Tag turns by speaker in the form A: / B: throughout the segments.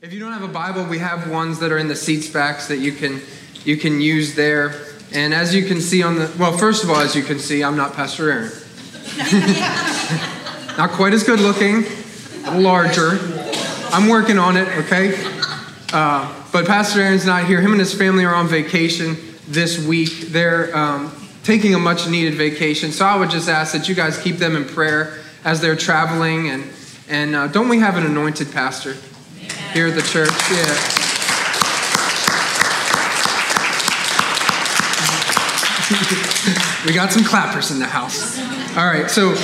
A: If you don't have a Bible, we have ones that are in the seats backs that you can you can use there. And as you can see on the well, first of all, as you can see, I'm not Pastor Aaron. not quite as good looking, larger. I'm working on it, okay? Uh, but Pastor Aaron's not here. Him and his family are on vacation this week. They're um, taking a much needed vacation. So I would just ask that you guys keep them in prayer as they're traveling. And, and uh, don't we have an anointed pastor? Here at the church. Yeah. we got some clappers in the house. All right, so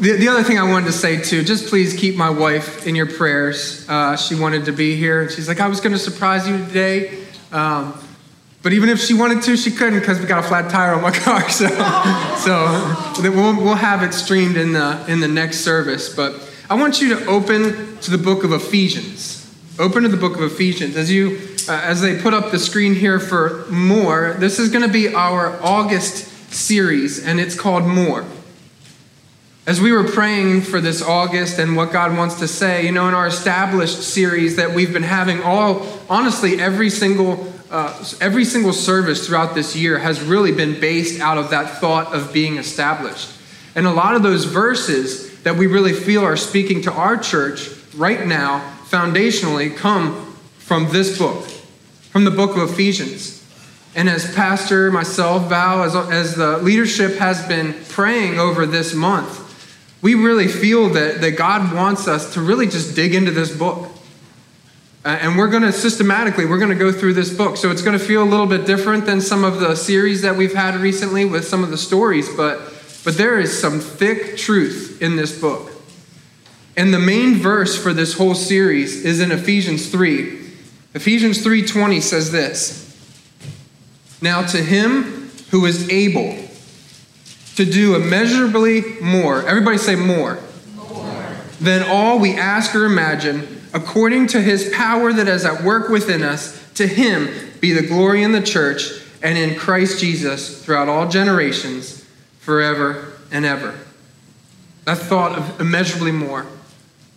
A: the, the other thing I wanted to say too, just please keep my wife in your prayers. Uh, she wanted to be here. And she's like, I was going to surprise you today. Um, but even if she wanted to, she couldn't because we got a flat tire on my car. So, so we'll, we'll have it streamed in the, in the next service. But I want you to open to the book of Ephesians. Open to the book of Ephesians. As you, uh, as they put up the screen here for more, this is going to be our August series, and it's called More. As we were praying for this August and what God wants to say, you know, in our established series that we've been having all, honestly, every single, uh, every single service throughout this year has really been based out of that thought of being established. And a lot of those verses that we really feel are speaking to our church right now foundationally come from this book, from the book of Ephesians. And as Pastor, myself, Val, as, as the leadership has been praying over this month, we really feel that, that God wants us to really just dig into this book. Uh, and we're going to systematically, we're going to go through this book. So it's going to feel a little bit different than some of the series that we've had recently with some of the stories, but, but there is some thick truth in this book. And the main verse for this whole series is in Ephesians 3. Ephesians 3:20 says this. Now to him who is able to do immeasurably more. Everybody say more. More. Than all we ask or imagine, according to his power that is at work within us, to him be the glory in the church and in Christ Jesus throughout all generations, forever and ever. That thought of immeasurably more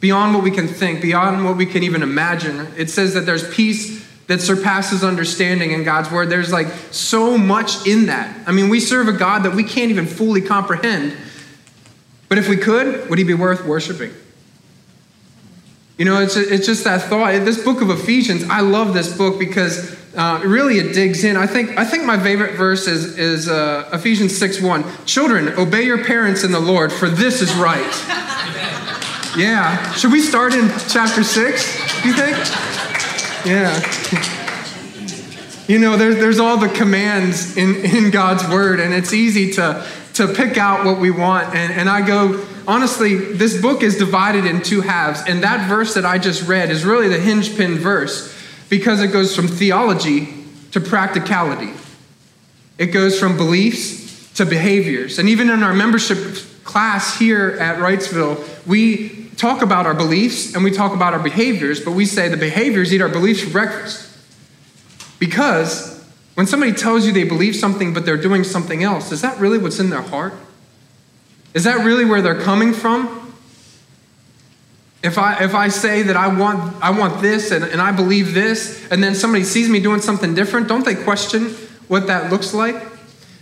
A: beyond what we can think, beyond what we can even imagine. It says that there's peace that surpasses understanding in God's word. There's like so much in that. I mean, we serve a God that we can't even fully comprehend. But if we could, would he be worth worshiping? You know, it's, it's just that thought. This book of Ephesians, I love this book because uh, really it digs in. I think, I think my favorite verse is, is uh, Ephesians 6 1. Children, obey your parents in the Lord, for this is right. Yeah. Should we start in chapter 6, you think? Yeah. You know, there's, there's all the commands in, in God's word, and it's easy to, to pick out what we want. And, and I go, honestly, this book is divided in two halves. And that verse that I just read is really the hinge pin verse because it goes from theology to practicality. It goes from beliefs to behaviors. And even in our membership class here at Wrightsville, we talk about our beliefs and we talk about our behaviors, but we say the behaviors eat our beliefs for breakfast. Because when somebody tells you they believe something but they're doing something else, is that really what's in their heart? Is that really where they're coming from? If I, if I say that I want, I want this and, and I believe this, and then somebody sees me doing something different, don't they question what that looks like?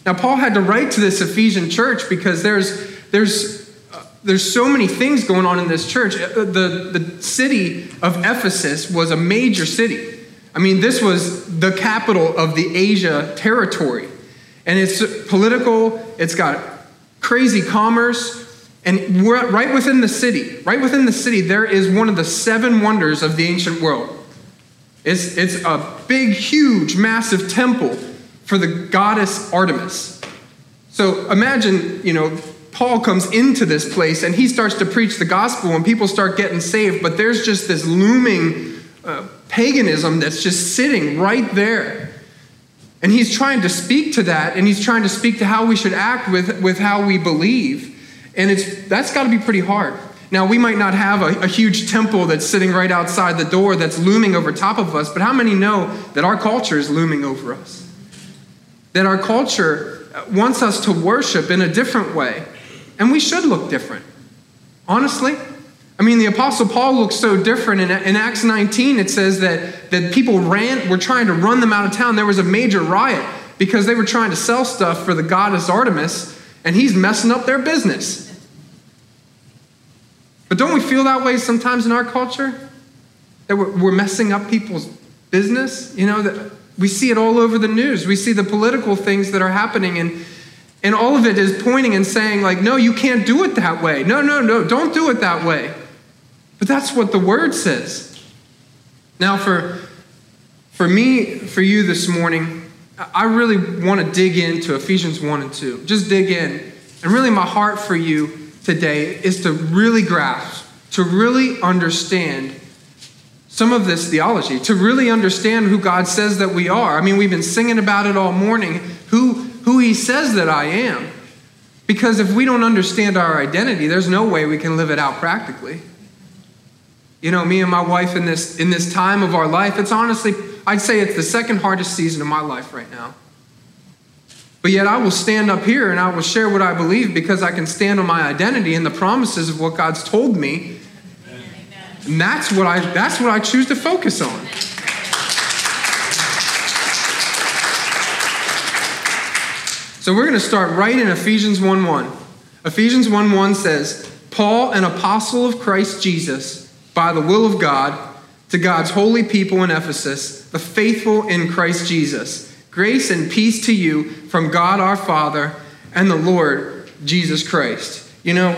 A: Now, Paul had to write to this Ephesian church because there's, there's there's so many things going on in this church. Uh, the, the city of Ephesus was a major city. I mean, this was the capital of the Asia territory. And it's political, it's got crazy commerce. And right within the city, right within the city, there is one of the seven wonders of the ancient world. It's, it's a big, huge, massive temple for the goddess Artemis. So imagine, you know, Paul comes into this place and he starts to preach the gospel and people start getting saved, but there's just this looming uh, paganism that's just sitting right there. And he's trying to speak to that and he's trying to speak to how we should act with, with how we believe. And it's, that's got to be pretty hard. Now, we might not have a, a, huge temple that's sitting right outside the door that's looming over top of us, but how many know that our culture is looming over us? That our culture wants us to worship in a different way. And we should look different. Honestly, I mean, the Apostle Paul looks so different. In, in Acts 19, it says that, that people ran, were trying to run them out of town. There was a major riot because they were trying to sell stuff for the goddess Artemis, and he's messing up their business. But don't we feel that way sometimes in our culture? That we're, we're messing up people's business? You know, that we see it all over the news. We see the political things that are happening, and, and all of it is pointing and saying, like, no, you can't do it that way. No, no, no, don't do it that way. But that's what the word says. Now, for, for me, for you this morning, I really want to dig into Ephesians 1 and 2. Just dig in. And really, my heart for you today is to really grasp, to really understand some of this theology, to really understand who God says that we are. I mean, we've been singing about it all morning, who, who He says that I am. Because if we don't understand our identity, there's no way we can live it out practically. You know, me and my wife in this in this time of our life, it's honestly, I'd say it's the second hardest season of my life right now. But yet I will stand up here and I will share what I believe because I can stand on my identity and the promises of what God's told me. And that's what I that's what I choose to focus on. So we're going to start right in Ephesians 1:1. Ephesians 1:1 says, "Paul, an apostle of Christ Jesus, by the will of God, to God's holy people in Ephesus, the faithful in Christ Jesus." Grace and peace to you from God our Father and the Lord Jesus Christ. You know,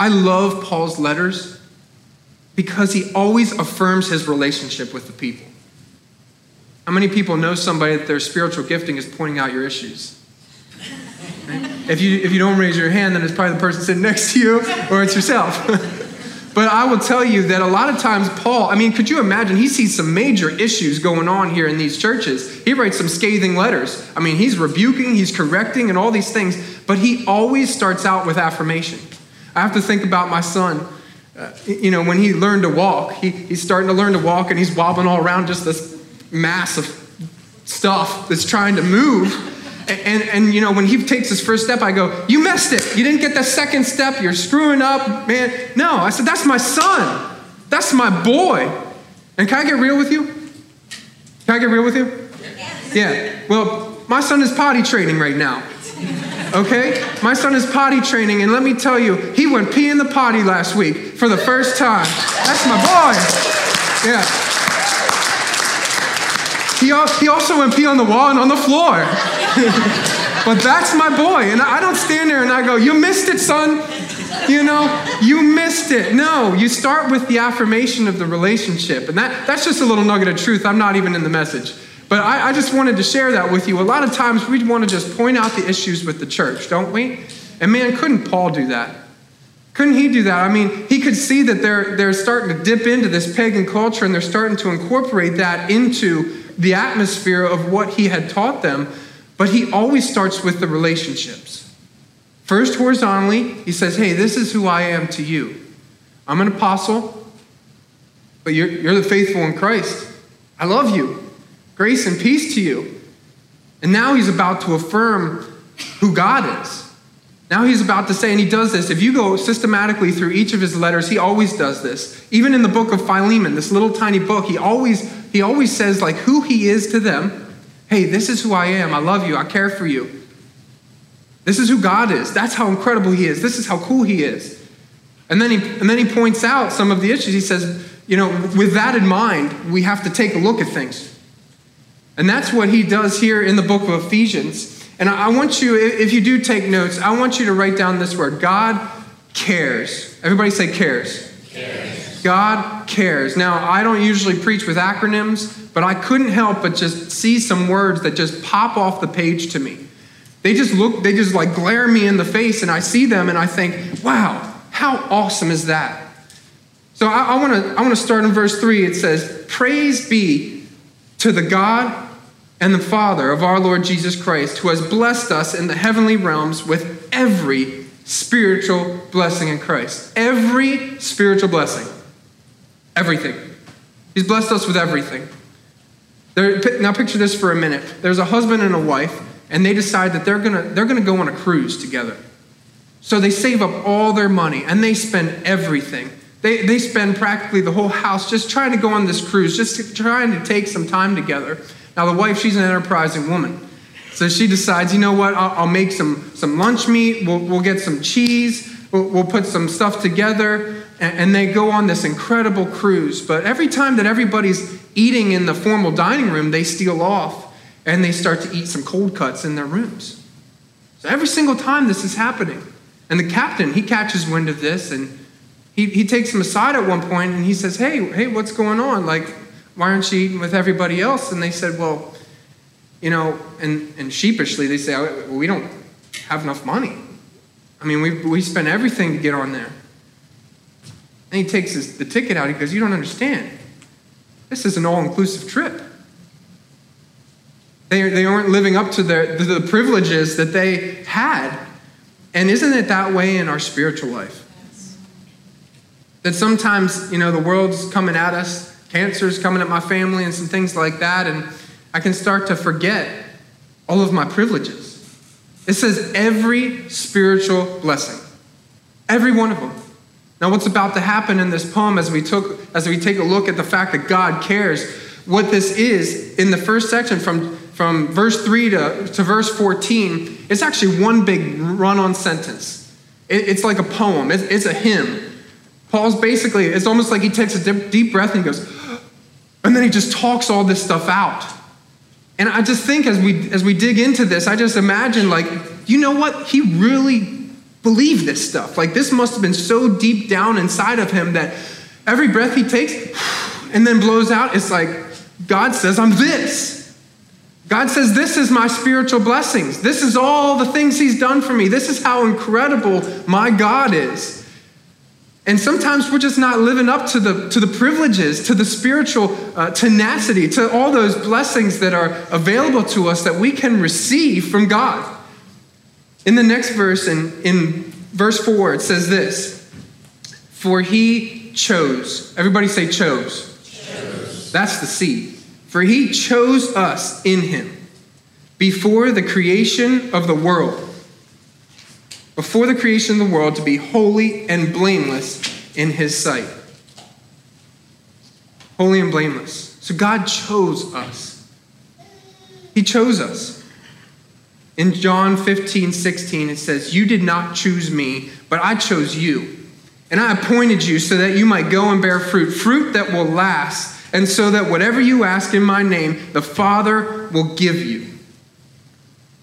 A: I love Paul's letters because he always affirms his relationship with the people. How many people know somebody that their spiritual gifting is pointing out your issues? If you, if you don't raise your hand, then it's probably the person sitting next to you or it's yourself. But I will tell you that a lot of times, Paul, I mean, could you imagine? He sees some major issues going on here in these churches. He writes some scathing letters. I mean, he's rebuking, he's correcting, and all these things, but he always starts out with affirmation. I have to think about my son. Uh, you know, when he learned to walk, he, he's starting to learn to walk and he's wobbling all around just this mass of stuff that's trying to move. And, and, you know, when he takes his first step, I go, You messed it. You didn't get the second step. You're screwing up, man. No, I said, That's my son. That's my boy. And can I get real with you? Can I get real with you? Yes. Yeah. Well, my son is potty training right now. Okay? My son is potty training, and let me tell you, he went pee in the potty last week for the first time. That's my boy. Yeah. He, he also went pee on the wall and on the floor. but that's my boy. And I don't stand there and I go, You missed it, son. You know, you missed it. No, you start with the affirmation of the relationship. And that, that's just a little nugget of truth. I'm not even in the message. But I, I just wanted to share that with you. A lot of times we want to just point out the issues with the church, don't we? And man, couldn't Paul do that? Couldn't he do that? I mean, he could see that they're, they're starting to dip into this pagan culture and they're starting to incorporate that into the atmosphere of what he had taught them, but he always starts with the relationships. First, horizontally, he says, Hey, this is who I am to you. I'm an apostle, but you're, you're the faithful in Christ. I love you. Grace and peace to you. And now he's about to affirm who God is. Now he's about to say, and he does this. If you go systematically through each of his letters, he always does this. Even in the book of Philemon, this little tiny book, he always he always says like who he is to them. Hey, this is who I am. I love you. I care for you. This is who God is. That's how incredible he is. This is how cool he is. And then he and then he points out some of the issues. He says, you know, with that in mind, we have to take a look at things. And that's what he does here in the book of Ephesians. And I want you, if you do take notes, I want you to write down this word God cares. Everybody say cares. cares. God cares. Now, I don't usually preach with acronyms, but I couldn't help but just see some words that just pop off the page to me. They just look, they just like glare me in the face, and I see them and I think, wow, how awesome is that? So I, I want to I want to start in verse 3. It says, Praise be to the God and the Father of our Lord Jesus Christ, who has blessed us in the heavenly realms with every spiritual blessing in Christ. Every spiritual blessing. Everything. He's blessed us with everything. There, now, picture this for a minute. There's a husband and a wife, and they decide that they're going they're going to go on a cruise together. So they save up all their money and they spend everything. They, they spend practically the whole house just trying to go on this cruise, just trying to take some time together. Now, the wife, she's an enterprising woman. So she decides, you know what, I'll, I'll make some, some lunch meat, we'll, we'll get some cheese, we'll, we'll put some stuff together, and, they go on this incredible cruise. But every time that everybody's eating in the formal dining room, they steal off and they start to eat some cold cuts in their rooms. So every single time this is happening. And the captain, he catches wind of this and he, he takes him aside at one point and he says, Hey, hey, what's going on? Like, why aren't you eating with everybody else? And they said, Well, you know, and, and sheepishly they say, oh, We don't have enough money. I mean, we, we spent everything to get on there. And he takes his, the ticket out. He goes, You don't understand. This is an all inclusive trip. They, they aren't living up to their, the privileges that they had. And isn't it that way in our spiritual life? That sometimes, you know, the world's coming at us, cancer's coming at my family, and some things like that, and I can start to forget all of my privileges. It says every spiritual blessing, every one of them. Now, what's about to happen in this poem as we took as we take a look at the fact that God cares, what this is in the first section from, from verse 3 to, to verse 14, it's actually one big run-on sentence. It, it's like a poem, it's, it's a hymn. Paul's basically, it's almost like he takes a deep, deep breath and he goes, and then he just talks all this stuff out. And I just think as we as we dig into this, I just imagine like, you know what? He really believed this stuff. Like this must have been so deep down inside of him that every breath he takes and then blows out, it's like God says, I'm this. God says, This is my spiritual blessings. This is all the things He's done for me. This is how incredible my God is. And sometimes we're just not living up to the, to the privileges, to the spiritual uh, tenacity, to all those blessings that are available to us that we can receive from God. In the next verse, in, in verse 4, it says this For he chose. Everybody say chose. chose. That's the seed. For he chose us in him before the creation of the world before the creation of the world to be holy and blameless in his sight. Holy and blameless. So God chose us. He chose us. In John 15, 16, it says, You did not choose me, but I chose you. And I appointed you so that you might go and bear fruit, fruit that will last, and so that whatever you ask in my name, the Father will give you.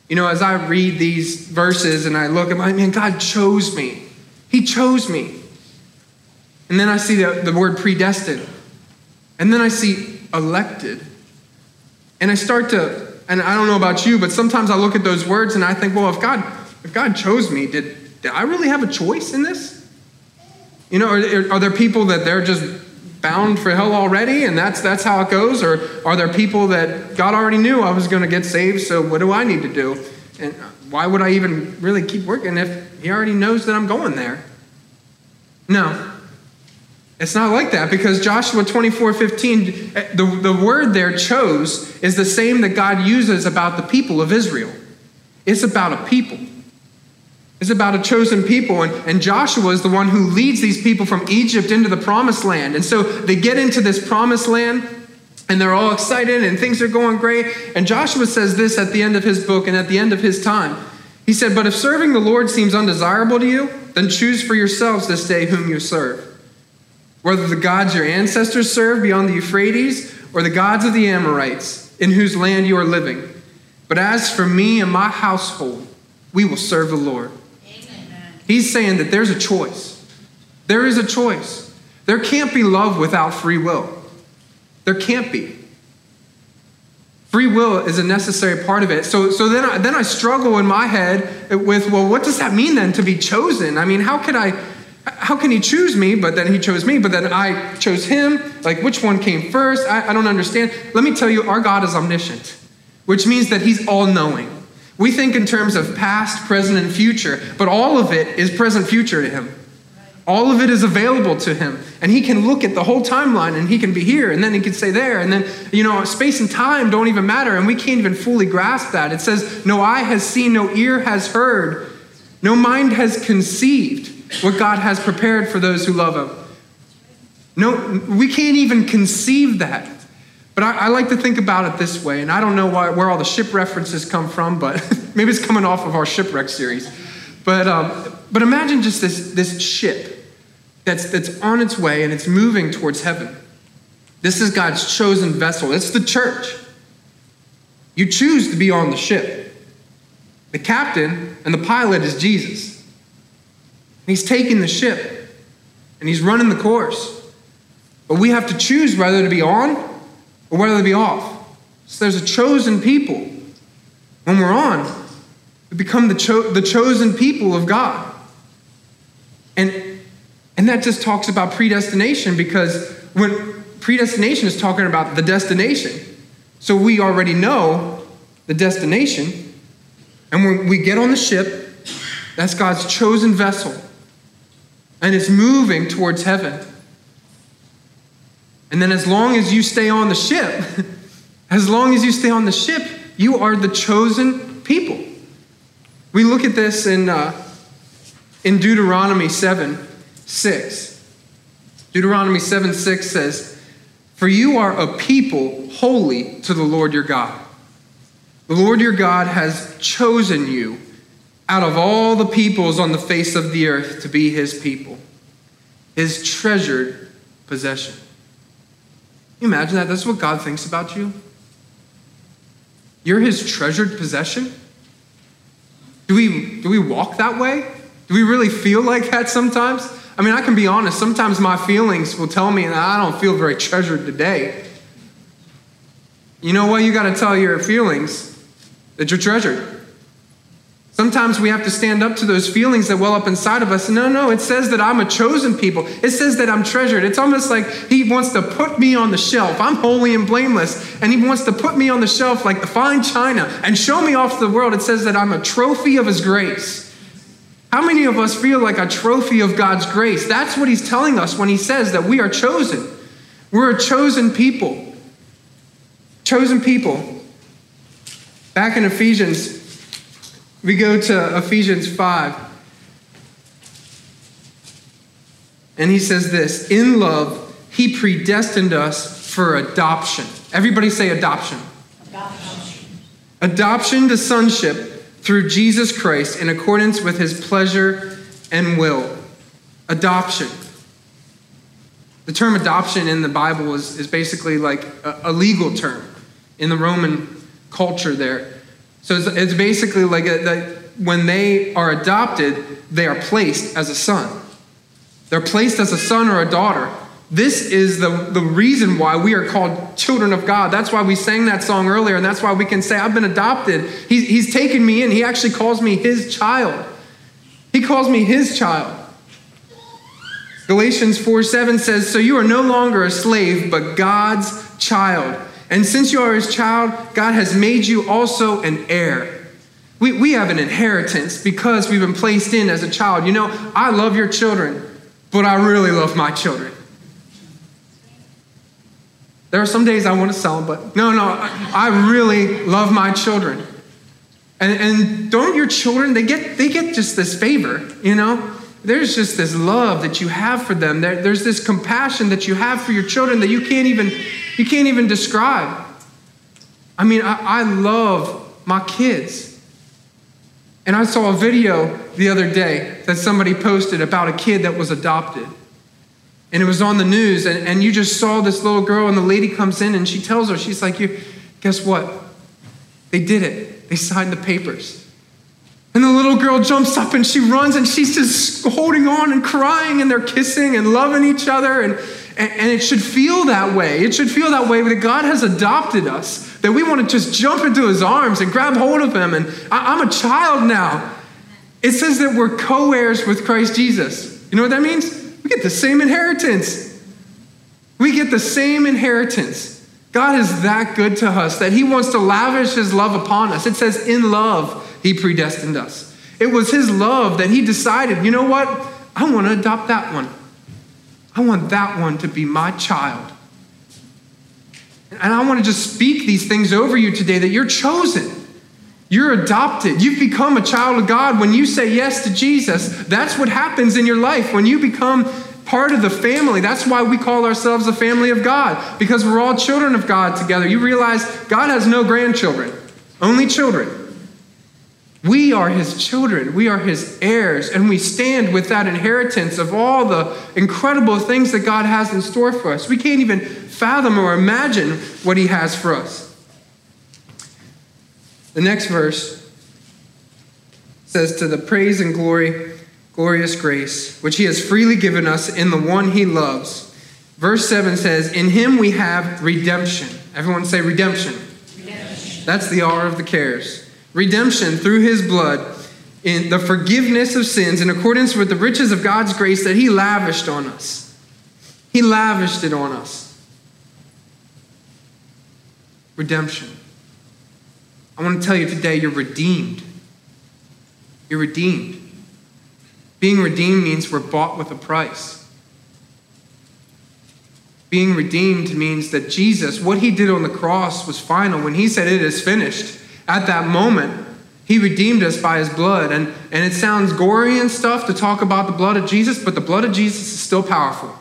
A: You know, as I read these verses and I look at my man, God chose me. He chose me. And then I see the, the word predestined. And then I see elected. And I start to, and I don't know about you, but sometimes I look at those words and I think, well, if God, if God chose me, did, did I really have a choice in this? You know, are, are there people that they're just bound for hell already and that's that's how it goes? Or are there people that god already knew i was going to get saved so what do i need to do? And why would i even really keep working if he already knows that i'm going there? No it's not like that because joshua 24 15 eh, the, the word there chose is the same that god uses about the people of israel it's about a people it's about a chosen people. And, and Joshua is the one who leads these people from Egypt into the promised land. And so they get into this promised land and they're all excited and things are going great. And Joshua says this at the end of his book and at the end of his time. He said, But if serving the Lord seems undesirable to you, then choose for yourselves this day whom you serve. Whether the gods your ancestors served beyond the Euphrates or the gods of the Amorites in whose land you are living. But as for me and my household, we will serve the Lord. He's saying that there's a choice. There is a choice. There can't be love without free will. There can't be. Free will is a necessary part of it. So, so then, I, then I struggle in my head with, well, what does that mean then to be chosen? I mean, how could I, how can he choose me, but then he chose me, but then I chose him? Like, which one came first? I, I don't understand. Let me tell you, our God is omniscient, which means that he's all knowing. We think in terms of past, present, and future, but all of it is present future to him. All of it is available to him. And he can look at the whole timeline and he can be here and then he can say there. And then, you know, space and time don't even matter. And we can't even fully grasp that. It says, No eye has seen, no ear has heard, no mind has conceived what God has prepared for those who love him. No, we can't even conceive that. But I, I, like to think about it this way, and I don't know why, where all the ship references come from, but maybe it's coming off of our shipwreck series. But, um, but imagine just this, this ship that's, that's on its way and it's moving towards heaven. This is God's chosen vessel, it's the church. You choose to be on the ship. The captain and the pilot is Jesus. He's taking the ship and he's running the course. But we have to choose whether to be on or whether to be off. So there's a chosen people. When we're on, we become the, cho- the chosen people of God. And, and that just talks about predestination because when predestination is talking about the destination. So we already know the destination. And when we get on the ship, that's God's chosen vessel. And it's moving towards heaven. And then, as long as you stay on the ship, as long as you stay on the ship, you are the chosen people. We look at this in, uh, in Deuteronomy 7 6. Deuteronomy 7 6 says, For you are a people holy to the Lord your God. The Lord your God has chosen you out of all the peoples on the face of the earth to be his people, his treasured possession. Can you imagine that? That's what God thinks about you. You're his treasured possession. Do we, do we walk that way? Do we really feel like that sometimes? I mean, I can be honest. Sometimes my feelings will tell me that I don't feel very treasured today. You know what? You got to tell your feelings that you're treasured. Sometimes we have to stand up to those feelings that well up inside of us. No, no, it says that I'm a chosen people. It says that I'm treasured. It's almost like He wants to put me on the shelf. I'm holy and blameless, and He wants to put me on the shelf like the fine china and show me off to the world. It says that I'm a trophy of His grace. How many of us feel like a trophy of God's grace? That's what He's telling us when He says that we are chosen. We're a chosen people. Chosen people. Back in Ephesians we go to Ephesians 5. And he says this In love, he predestined us for adoption. Everybody say adoption. Adoption, adoption to sonship through Jesus Christ in accordance with his pleasure and will. Adoption. The term adoption in the Bible is, is basically like a, a legal term in the Roman culture there. So it's, it's basically like the, when they are adopted, they are placed as a son. They're placed as a son or a daughter. This is the, the reason why we are called children of God. That's why we sang that song earlier, and that's why we can say, I've been adopted. He, he's taken me in. He actually calls me his child. He calls me his child. Galatians 4 7 says, So you are no longer a slave, but God's child. And since you are his child, God has made you also an heir. We, we have an inheritance because we've been placed in as a child. You know, I love your children, but I really love my children. There are some days I want to sell them, but no, no, I, really love my children. And, and don't your children, they get, they get just this favor, you know? There's just this love that you have for them. There, there's this compassion that you have for your children that you can't even you can't even describe. I mean, I, I love my kids. And I saw a video the other day that somebody posted about a kid that was adopted. And it was on the news, and, and you just saw this little girl, and the lady comes in and she tells her, she's like, you, guess what? They did it. They signed the papers. And the little girl jumps up and she runs and she's just holding on and crying, and they're kissing and loving each other. And, and it should feel that way. It should feel that way that God has adopted us, that we want to just jump into his arms and grab hold of him. And I'm a child now. It says that we're co heirs with Christ Jesus. You know what that means? We get the same inheritance. We get the same inheritance. God is that good to us that he wants to lavish his love upon us. It says, in love, he predestined us. It was his love that he decided, you know what? I want to adopt that one. I want that one to be my child. And I want to just speak these things over you today that you're chosen. You're adopted. You've become a child of God. When you say yes to Jesus, that's what happens in your life. When you become part of the family. That's why we call ourselves the family of God, because we're all children of God together. You realize God has no grandchildren, only children. We are his children. We are his heirs, and we stand with that inheritance of all the incredible things that God has in store for us. We can't even fathom or imagine what he has for us. The next verse says, To the praise and glory, glorious grace, which he has freely given us in the one he loves. Verse 7 says, In him we have redemption. Everyone say redemption. redemption. That's the R of the cares redemption through his blood in the forgiveness of sins in accordance with the riches of God's grace that he lavished on us. He lavished it on us. Redemption. I want to tell you today you're redeemed. You're redeemed. Being redeemed means we're bought with a price. Being redeemed means that Jesus, what he did on the cross was final. When he said, It is finished, at that moment, he redeemed us by his blood. And, and it sounds gory and stuff to talk about the blood of Jesus, but the blood of Jesus is still powerful.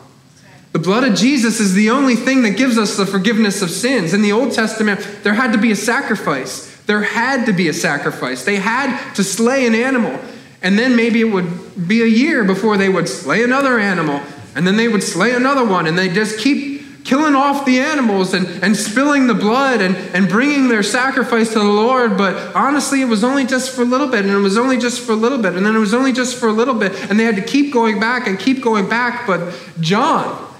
A: The blood of Jesus is the only thing that gives us the forgiveness of sins. In the Old Testament, there had to be a sacrifice. There had to be a sacrifice. They had to slay an animal. And then maybe it would be a year before they would slay another animal. And then they would slay another one. And they just keep killing off the animals and, and spilling the blood and, and bringing their sacrifice to the Lord. But honestly, it was only just for a little bit, and it was only just for a little bit, and then it was only just for a little bit, and they had to keep going back and keep going back. But John,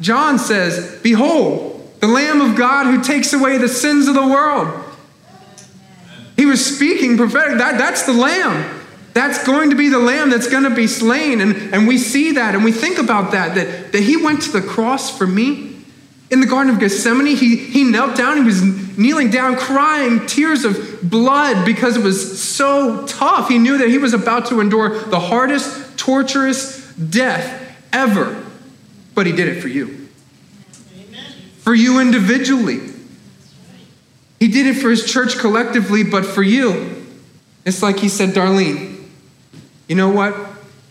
A: John says, Behold, the Lamb of God who takes away the sins of the world. He was speaking prophetic. That, that's the Lamb. That's going to be the lamb that's going to be slain. And, and we see that and we think about that, that, that he went to the cross for me. In the Garden of Gethsemane, he, he knelt down, he was kneeling down, crying tears of blood because it was so tough. He knew that he was about to endure the hardest, torturous death ever. But he did it for you. Amen. For you individually. He did it for his church collectively, but for you. It's like he said, Darlene, you know what?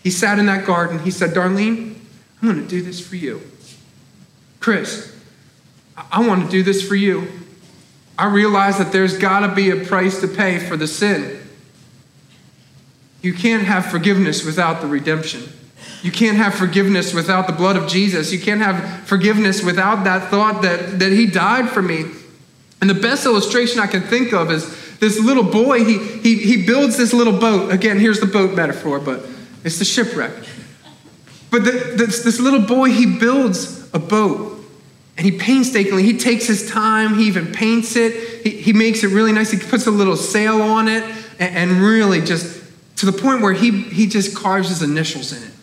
A: He sat in that garden. He said, Darlene, I'm going to do this for you. Chris, I want to do this for you. I realize that there's got to be a price to pay for the sin. You can't have forgiveness without the redemption. You can't have forgiveness without the blood of Jesus. You can't have forgiveness without that thought that, that He died for me. And the best illustration I can think of is this little boy, he, he, he builds this little boat. Again, here's the boat metaphor, but it's the shipwreck. But the, this, this little boy, he builds a boat. And he painstakingly, he takes his time, he even paints it, he, he makes it really nice. He puts a little sail on it, and, and really just to the point where he, he just carves his initials in it.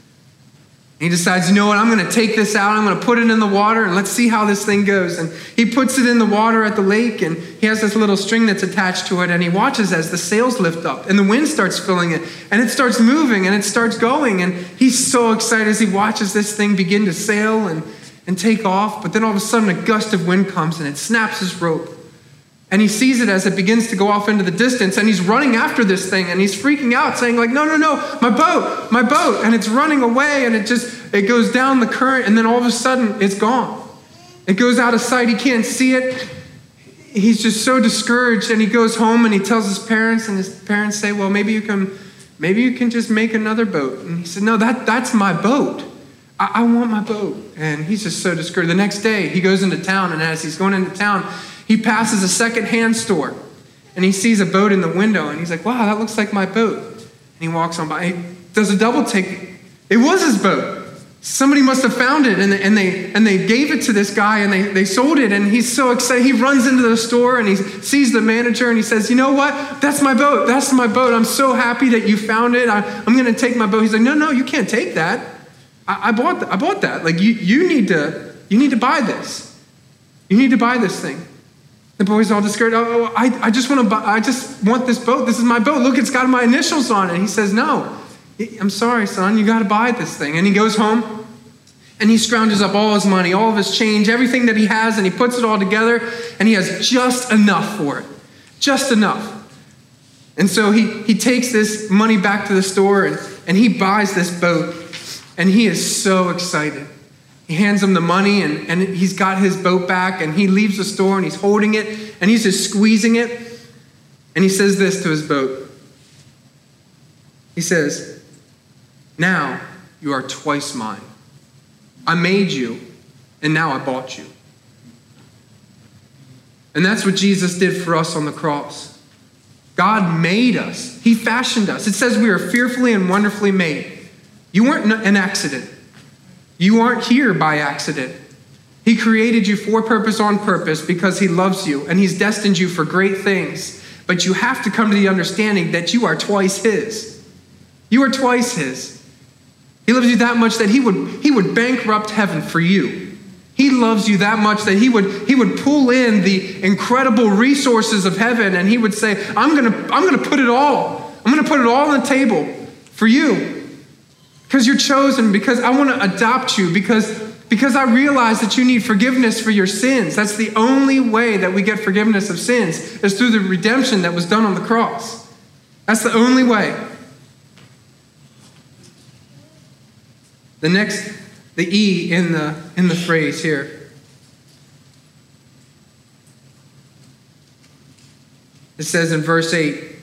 A: He decides, you know what, I'm going to take this out, I'm going to put it in the water, and let's see how this thing goes. And he puts it in the water at the lake, and he has this little string that's attached to it, and he watches as the sails lift up, and the wind starts filling it, and it starts moving, and it starts going. And he's so excited as he watches this thing begin to sail and, and take off. But then all of a sudden, a gust of wind comes, and it snaps his rope. And he sees it as it begins to go off into the distance, and he's running after this thing, and he's freaking out, saying, like, no, no, no, my boat, my boat. And it's running away, and it just it goes down the current, and then all of a sudden it's gone. It goes out of sight, he can't see it. He's just so discouraged, and he goes home and he tells his parents, and his parents say, Well, maybe you can maybe you can just make another boat. And he said, No, that, that's my boat. I, want my boat. And he's just so discouraged. The next day, he goes into town, and as he's going into town, he passes a second-hand store and he sees a boat in the window and he's like, wow, that looks like my boat. And he walks on by. He does a double take. It was his boat. Somebody must have found it and they, and they, and they gave it to this guy and they, they sold it. And he's so excited. He runs into the store and he sees the manager and he says, You know what? That's my boat. That's my boat. I'm so happy that you found it. I, am going to take my boat. He's like, No, no, you can't take that. I, I, bought, I bought that. Like, you, you, need to, you need to buy this. You need to buy this thing. The boy's all discouraged. Oh, oh, I, I just want to buy, I just want this boat. This is my boat. Look, it's got my initials on it. He says, No, I'm sorry, son. You got to buy this thing. And he goes home and he scrounges up all his money, all of his change, everything that he has, and he puts it all together and he has just enough for it. Just enough. And so he, he takes this money back to the store and, and he buys this boat. And he is so excited. He hands him the money and, and he's got his boat back and he leaves the store and he's holding it and he's just squeezing it. And he says this to his boat. He says, Now you are twice mine. I made you and now I bought you. And that's what Jesus did for us on the cross. God made us, He fashioned us. It says we are fearfully and wonderfully made. You weren't an accident. You aren't here by accident. He created you for purpose on purpose because He loves you and He's destined you for great things. But you have to come to the understanding that you are twice His. You are twice His. He loves you that much that He would, he would bankrupt heaven for you. He loves you that much that he would, he would pull in the incredible resources of heaven and he would say, I'm going to I'm going to put it all. I'm going to put it all on the table for you. Because you're chosen, because I want to adopt you, because, because I realize that you need forgiveness for your sins. That's the only way that we get forgiveness of sins, is through the redemption that was done on the cross. That's the only way. The next, the E in the, in the phrase here. It says in verse 8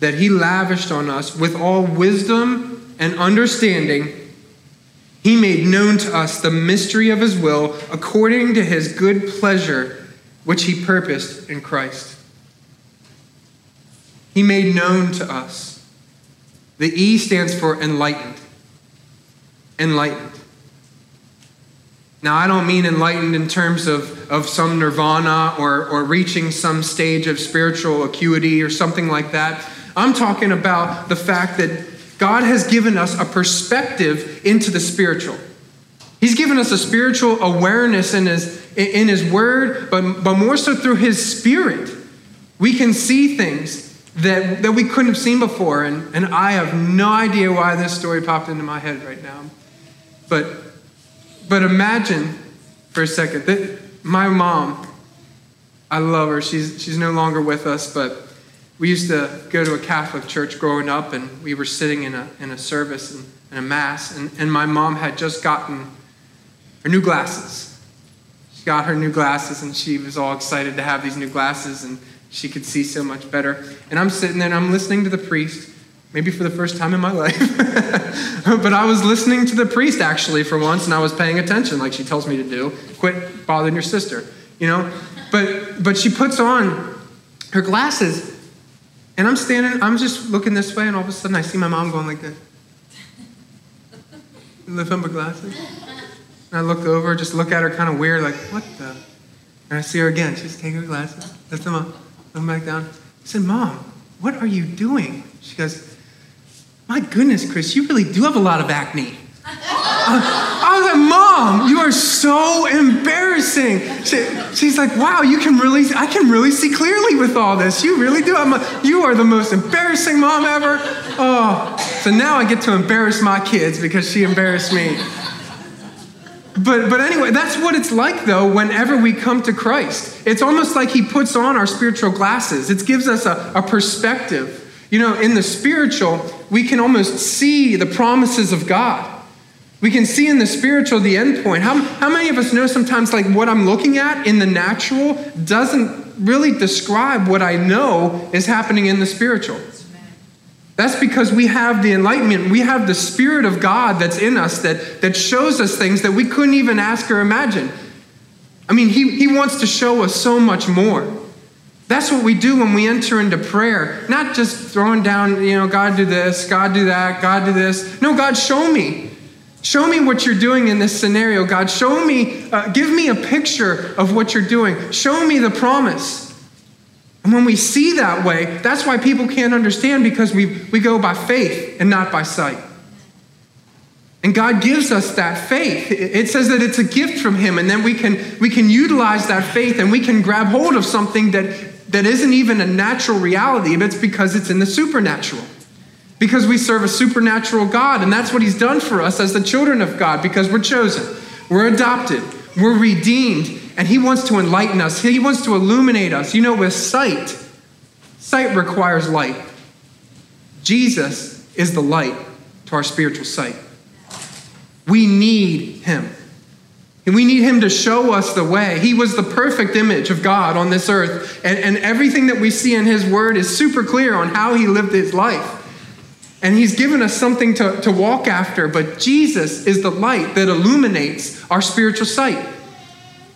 A: that he lavished on us with all wisdom and understanding, he made known to us the mystery of his will according to his good pleasure, which he purposed in Christ. He made known to us. The E stands for enlightened. Enlightened. Now, I don't mean enlightened in terms of, of some nirvana or, or reaching some stage of spiritual acuity or something like that. I'm talking about the fact that God has given us a perspective into the spiritual. He's given us a spiritual awareness in His, in his Word, but, but more so through His Spirit. We can see things that, that we couldn't have seen before. And, and I have no idea why this story popped into my head right now. But, but imagine for a second that my mom, I love her. She's, she's no longer with us, but we used to go to a Catholic church growing up, and we were sitting in a, in a service and in a mass, and, and my mom had just gotten her new glasses. She got her new glasses, and she was all excited to have these new glasses, and she could see so much better. And I'm sitting there, and I'm listening to the priest, maybe for the first time in my life. but I was listening to the priest actually for once, and I was paying attention, like she tells me to do. Quit bothering your sister, you know. But but she puts on her glasses and I'm standing, I'm just looking this way, and all of a sudden I see my mom going like this. Lift up her glasses. And I look over, just look at her kind of weird, like, what the? And I see her again. She's taking her glasses, lift them up, lift them back down. I said, Mom, what are you doing? She goes, My goodness, Chris, you really do have a lot of acne. I was like, Mom, you are so embarrassing. She, she's like, Wow, you can really, I can really see clearly with all this. You really do. A, you are the most embarrassing mom ever. Oh, so now I get to embarrass my kids because she embarrassed me. But, but anyway, that's what it's like though whenever we come to Christ. It's almost like He puts on our spiritual glasses, it gives us a, a perspective. You know, in the spiritual, we can almost see the promises of God. We can see in the spiritual the end point. How, how many of us know sometimes like what I'm looking at in the natural doesn't really describe what I know is happening in the spiritual? That's because we have the enlightenment. We have the Spirit of God that's in us that, that shows us things that we couldn't even ask or imagine. I mean, he, he wants to show us so much more. That's what we do when we enter into prayer. Not just throwing down, you know, God do this, God do that, God do this. No, God, show me. Show me what you're doing in this scenario, God. Show me, uh, give me a picture of what you're doing. Show me the promise. And when we see that way, that's why people can't understand because we, we go by faith and not by sight. And God gives us that faith. It says that it's a gift from Him, and then we can, we can utilize that faith and we can grab hold of something that, that isn't even a natural reality, but it's because it's in the supernatural because we serve a supernatural God, and that's what He's done for us as the children of God because we're chosen, we're adopted, we're redeemed, and He wants to enlighten us, He wants to illuminate us. You know, with sight, sight requires light. Jesus is the light to our spiritual sight. We need him. And we need him to show us the way. He was the perfect image of God on this earth. And, and everything that we see in his word is super clear on how he lived his life. And he's given us something to, to walk after. But Jesus is the light that illuminates our spiritual sight.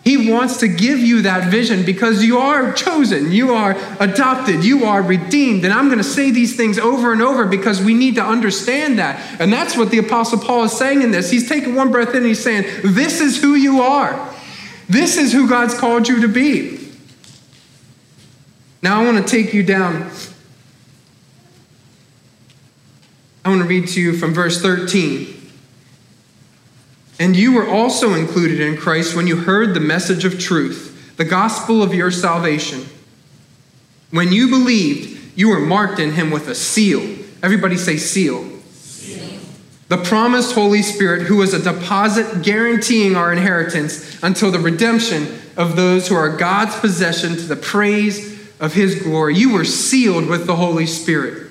A: He wants to give you that vision because you are chosen, you are adopted, you are redeemed. And I'm going to say these things over and over because we need to understand that. And that's what the Apostle Paul is saying in this. He's taking one breath in and he's saying, This is who you are. This is who God's called you to be. Now I want to take you down. I want to read to you from verse 13. And you were also included in Christ when you heard the message of truth, the gospel of your salvation. When you believed, you were marked in him with a seal. Everybody say seal. seal. The promised Holy Spirit, who is a deposit guaranteeing our inheritance until the redemption of those who are God's possession to the praise of his glory. You were sealed with the Holy Spirit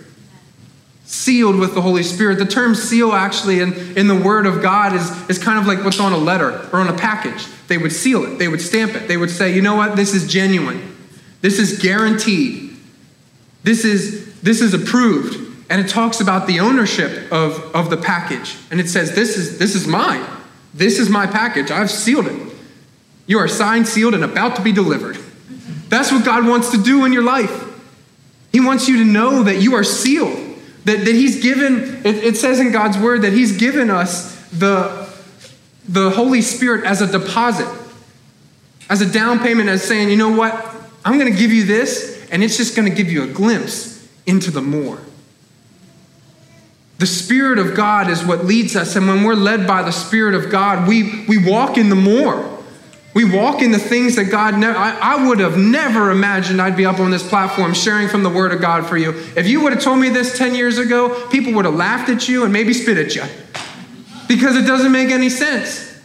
A: sealed with the Holy Spirit. The term seal actually in, in the Word of God is, is kind of like what's on a letter or on a package. They would seal it, they would stamp it, they would say, you know what, this is genuine, this is guaranteed, this is, this is approved. And it talks about the ownership of, of the package. And it says, this is, this is mine. This is my package. I've sealed it. You are signed, sealed, and about to be delivered. That's what God wants to do in your life. He wants you to know that you are sealed. That, that he's given, it, it says in God's word that he's given us the, the Holy Spirit as a deposit, as a down payment, as saying, you know what, I'm going to give you this, and it's just going to give you a glimpse into the more. The Spirit of God is what leads us, and when we're led by the Spirit of God, we, we walk in the more. We walk in the things that God never, I, I, would have never imagined I'd be up on this platform sharing from the Word of God for you. If you would have told me this 10 years ago, people would have laughed at you and maybe spit at you because it doesn't make any sense.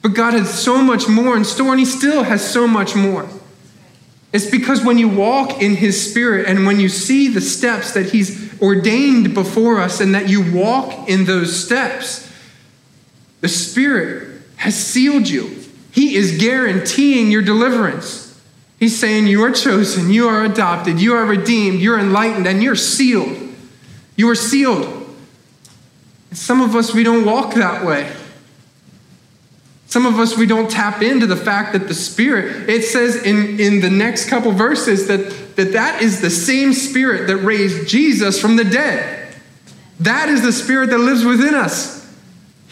A: But God has so much more in store, and He still has so much more. It's because when you walk in His Spirit and when you see the steps that He's ordained before us and that you walk in those steps, the Spirit has sealed you. He is guaranteeing your deliverance. He's saying, You are chosen, you are adopted, you are redeemed, you're enlightened, and you're sealed. You are sealed. And some of us, we don't walk that way. Some of us, we don't tap into the fact that the Spirit, it says in, in the next couple verses that, that that is the same Spirit that raised Jesus from the dead. That is the Spirit that lives within us.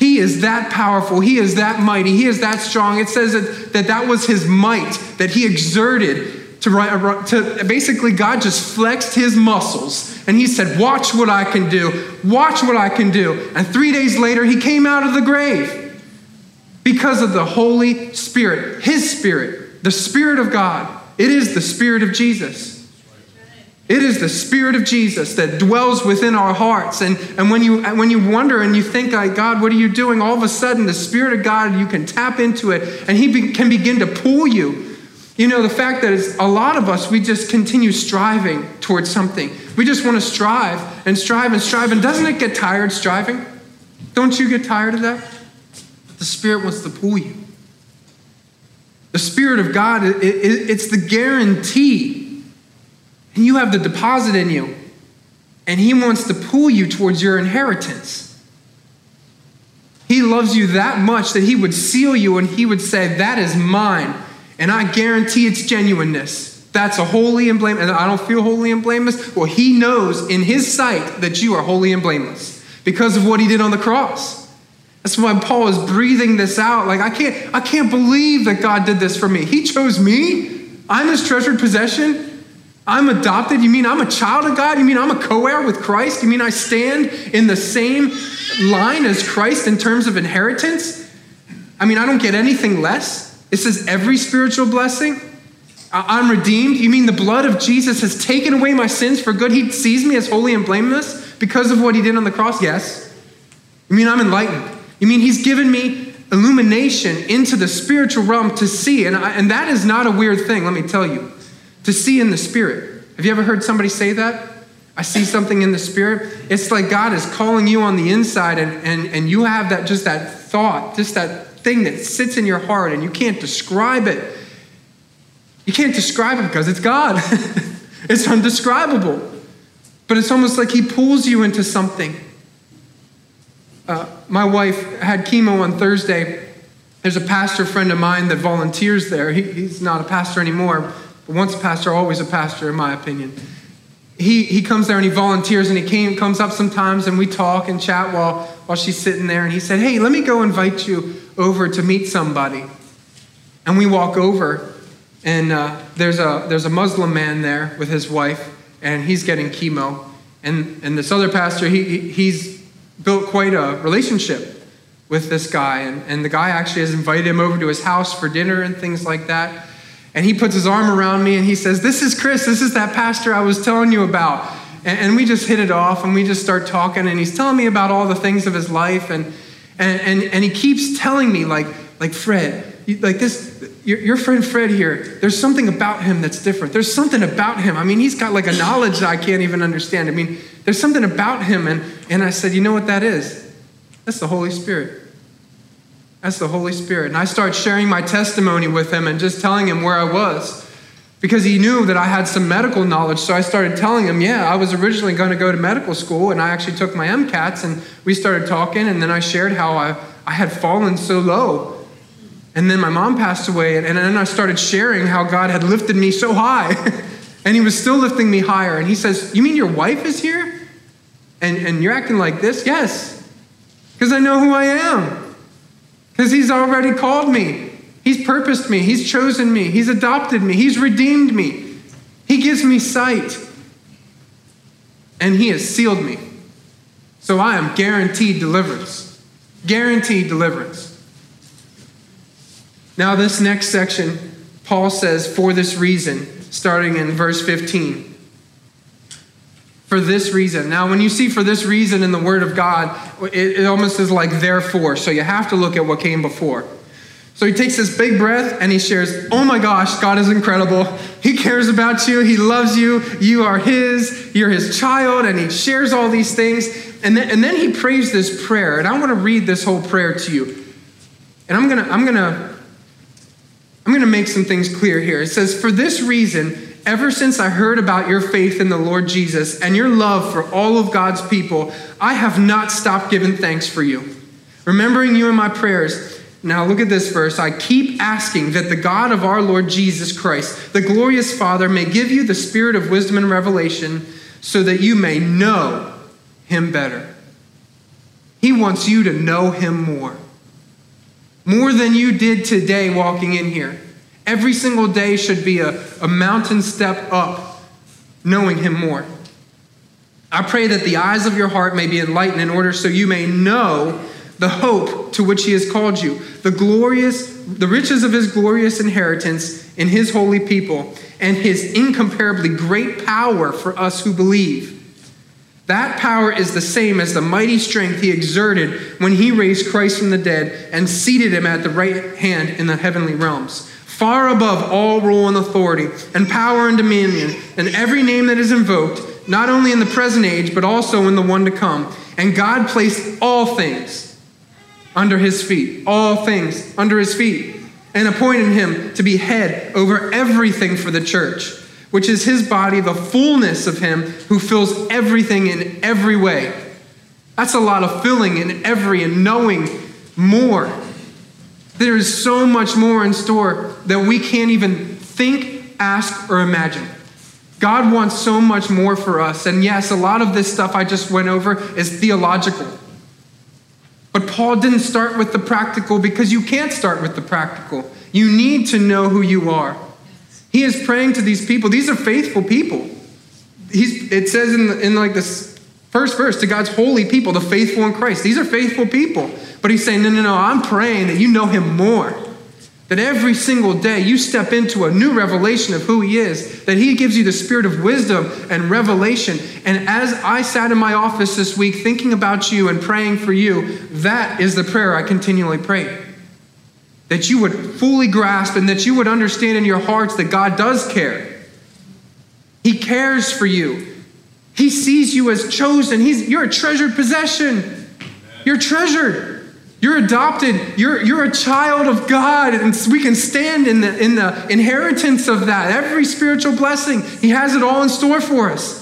A: He is that powerful. He is that mighty. He is that strong. It says that that, that was his might that he exerted to, uh, to basically, God just flexed his muscles and he said, Watch what I can do. Watch what I can do. And three days later, he came out of the grave because of the Holy Spirit, his Spirit, the Spirit of God. It is the Spirit of Jesus. It is the Spirit of Jesus that dwells within our hearts. And, and when, you, when you wonder and you think, like, God, what are you doing? All of a sudden, the Spirit of God, you can tap into it and He be, can begin to pull you. You know, the fact that is, a lot of us, we just continue striving towards something. We just want to strive and strive and strive. And doesn't it get tired striving? Don't you get tired of that? The Spirit wants to pull you. The Spirit of God, it, it, it's the guarantee you have the deposit in you, and He wants to pull you towards your inheritance. He loves you that much that He would seal you and He would say, That is mine, and I guarantee its genuineness. That's a holy and blameless. And I don't feel holy and blameless. Well, He knows in His sight that you are holy and blameless because of what He did on the cross. That's why Paul is breathing this out. Like, I can't, I can't believe that God did this for me. He chose me. I'm his treasured possession. I'm adopted? You mean I'm a child of God? You mean I'm a co heir with Christ? You mean I stand in the same line as Christ in terms of inheritance? I mean, I don't get anything less. It says every spiritual blessing. I'm redeemed. You mean the blood of Jesus has taken away my sins for good? He sees me as holy and blameless because of what he did on the cross? Yes. You mean I'm enlightened? You mean he's given me illumination into the spiritual realm to see? And, I, and that is not a weird thing, let me tell you to see in the Spirit. Have you ever heard somebody say that? I see something in the spirit. It's like God is calling you on the inside, and, and, and you have that just that thought, just that thing that sits in your heart, and you can't describe it. You can't describe it because it's God. it's undescribable. But it's almost like He pulls you into something. Uh, my wife had chemo on Thursday. There's a pastor friend of mine that volunteers there. He, he's not a pastor anymore, once a pastor, always a pastor, in my opinion he, he comes there and he volunteers and he came, comes up sometimes and we talk and chat while, while she's sitting there. And he said, Hey, let me go invite you over to meet somebody. And we walk over and uh, there's, a, there's a Muslim man there with his wife and he's getting chemo. And, and this other pastor, he, he's built quite a relationship with this guy. And, and the guy actually has invited him over to his house for dinner and things like that. And he puts his arm around me and he says, This is Chris. This is that pastor I was telling you about. And, and we just hit it off and we just start talking. And he's telling me about all the things of his life. And, and, and, and he keeps telling me, like, like Fred, like this, your, friend Fred here, there's something about him that's different. There's something about him. I mean, he's got like a knowledge that I can't even understand. I mean, there's something about him. And, and I said, You know what that is? That's the Holy Spirit. That's the Holy Spirit. And I started sharing my testimony with him and just telling him where I was because he knew that I had some medical knowledge. So I started telling him, yeah, I was originally going to go to medical school and I actually took my MCATs and we started talking. And then I shared how I, I had fallen so low. And then my mom passed away. And, and then I started sharing how God had lifted me so high. and he was still lifting me higher. And he says, You mean your wife is here? And, and you're acting like this? Yes, because I know who I am. Because He's already called me, He's purposed me, He's chosen me, He's adopted me, He's redeemed me, He gives me sight, and He has sealed me. So I am guaranteed deliverance. Guaranteed deliverance. Now, this next section, Paul says, for this reason, starting in verse 15 for this reason. Now, when you see for this reason in the Word of God, it, it, almost is like therefore. So you have to look at what came before. So he takes this big breath and he shares, Oh my gosh, God is incredible. He cares about you. He loves you. You are His. You're His child. And he shares all these things. And then, and then he prays this prayer. And I want to read this whole prayer to you. And I'm going to, I'm going to, I'm going to make some things clear here. It says, For this reason, Ever since I heard about your faith in the Lord Jesus and your love for all of God's people, I have not stopped giving thanks for you. Remembering you in my prayers. Now, look at this verse. I keep asking that the God of our Lord Jesus Christ, the glorious Father, may give you the spirit of wisdom and revelation so that you may know him better. He wants you to know him more. More than you did today walking in here. Every single day should be a, a mountain step up, knowing Him more. I pray that the eyes of your heart may be enlightened in order so you may know the hope to which He has called you, the glorious, the riches of His glorious inheritance in His holy people, and His incomparably great power for us who believe. That power is the same as the mighty strength he exerted when he raised Christ from the dead and seated him at the right hand in the heavenly realms far above all rule and authority, and power and dominion, and every name that is invoked, not only in the present age, but also in the one to come. And God placed all things under his feet, all things under his feet, and appointed him to be head over everything for the church, which is his body, the fullness of him who fills everything in every way. That's a lot of filling in every and knowing more. There is so much more in store that we can't even think, ask, or imagine. God wants so much more for us. And yes, a lot of this stuff I just went over is theological. But Paul didn't start with the practical because you can't start with the practical. You need to know who you are. He is praying to these people. These are faithful people. He's, it says in, in like this first verse to God's holy people, the faithful in Christ. These are faithful people. But he's saying, no, no, no, I'm praying that you know him more. That every single day you step into a new revelation of who he is, that he gives you the spirit of wisdom and revelation. And as I sat in my office this week thinking about you and praying for you, that is the prayer I continually pray. That you would fully grasp and that you would understand in your hearts that God does care. He cares for you. He sees you as chosen. He's, you're a treasured possession. You're treasured. You're adopted. You're, you're a child of God, and we can stand in the, in the inheritance of that. Every spiritual blessing, He has it all in store for us.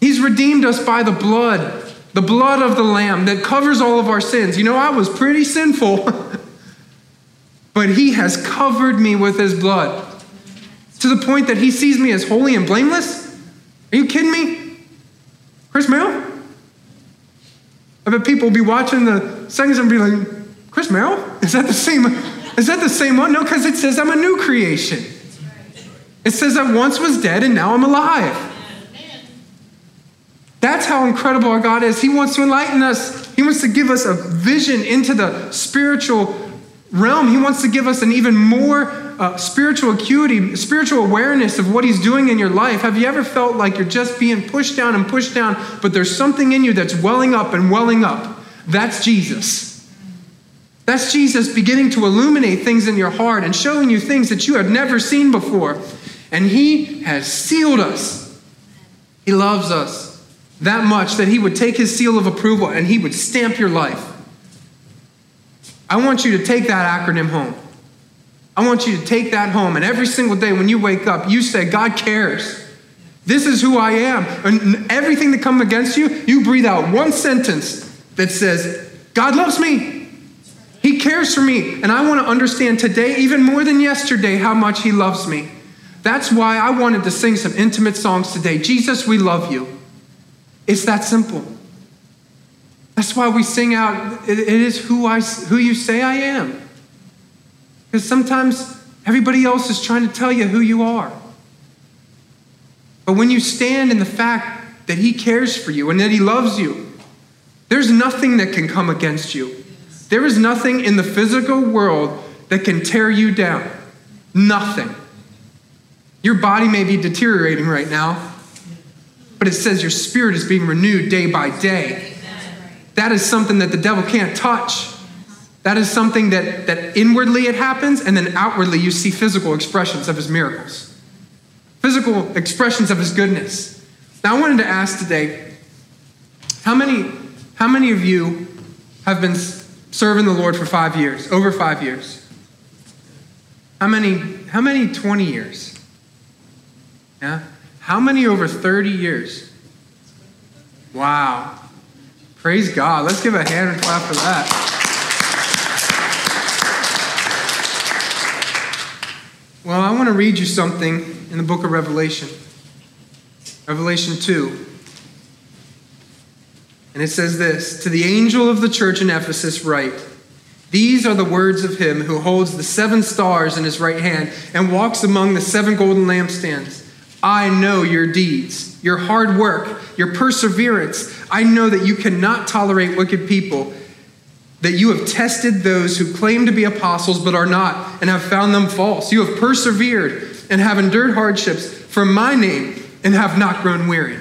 A: He's redeemed us by the blood, the blood of the Lamb that covers all of our sins. You know, I was pretty sinful, but He has covered me with His blood to the point that He sees me as holy and blameless. Are you kidding me? Chris Merrill? I bet people will be watching the seconds and be like, Chris Merrill? Is that the same? Is that the same one? No, because it says I'm a new creation. It says I once was dead and now I'm alive. That's how incredible our God is. He wants to enlighten us. He wants to give us a vision into the spiritual realm. He wants to give us an even more uh, spiritual acuity, spiritual awareness of what He's doing in your life. Have you ever felt like you're just being pushed down and pushed down, but there's something in you that's welling up and welling up? That's Jesus. That's Jesus beginning to illuminate things in your heart and showing you things that you have never seen before. And He has sealed us. He loves us that much that He would take His seal of approval and He would stamp your life. I want you to take that acronym home. I want you to take that home, and every single day when you wake up, you say, God cares. This is who I am. And everything that comes against you, you breathe out one sentence that says, God loves me. He cares for me. And I want to understand today, even more than yesterday, how much He loves me. That's why I wanted to sing some intimate songs today. Jesus, we love you. It's that simple. That's why we sing out, it is who, I, who you say I am. Because sometimes everybody else is trying to tell you who you are. But when you stand in the fact that He cares for you and that He loves you, there's nothing that can come against you. There is nothing in the physical world that can tear you down. Nothing. Your body may be deteriorating right now, but it says your spirit is being renewed day by day. That is something that the devil can't touch. That is something that, that inwardly it happens, and then outwardly you see physical expressions of his miracles, physical expressions of his goodness. Now, I wanted to ask today how many, how many of you have been serving the Lord for five years, over five years? How many, how many 20 years? Yeah? How many over 30 years? Wow. Praise God. Let's give a hand and clap for that. Well, I want to read you something in the book of Revelation. Revelation 2. And it says this To the angel of the church in Ephesus, write, These are the words of him who holds the seven stars in his right hand and walks among the seven golden lampstands. I know your deeds, your hard work, your perseverance. I know that you cannot tolerate wicked people, that you have tested those who claim to be apostles but are not, and have found them false. You have persevered and have endured hardships for my name and have not grown weary.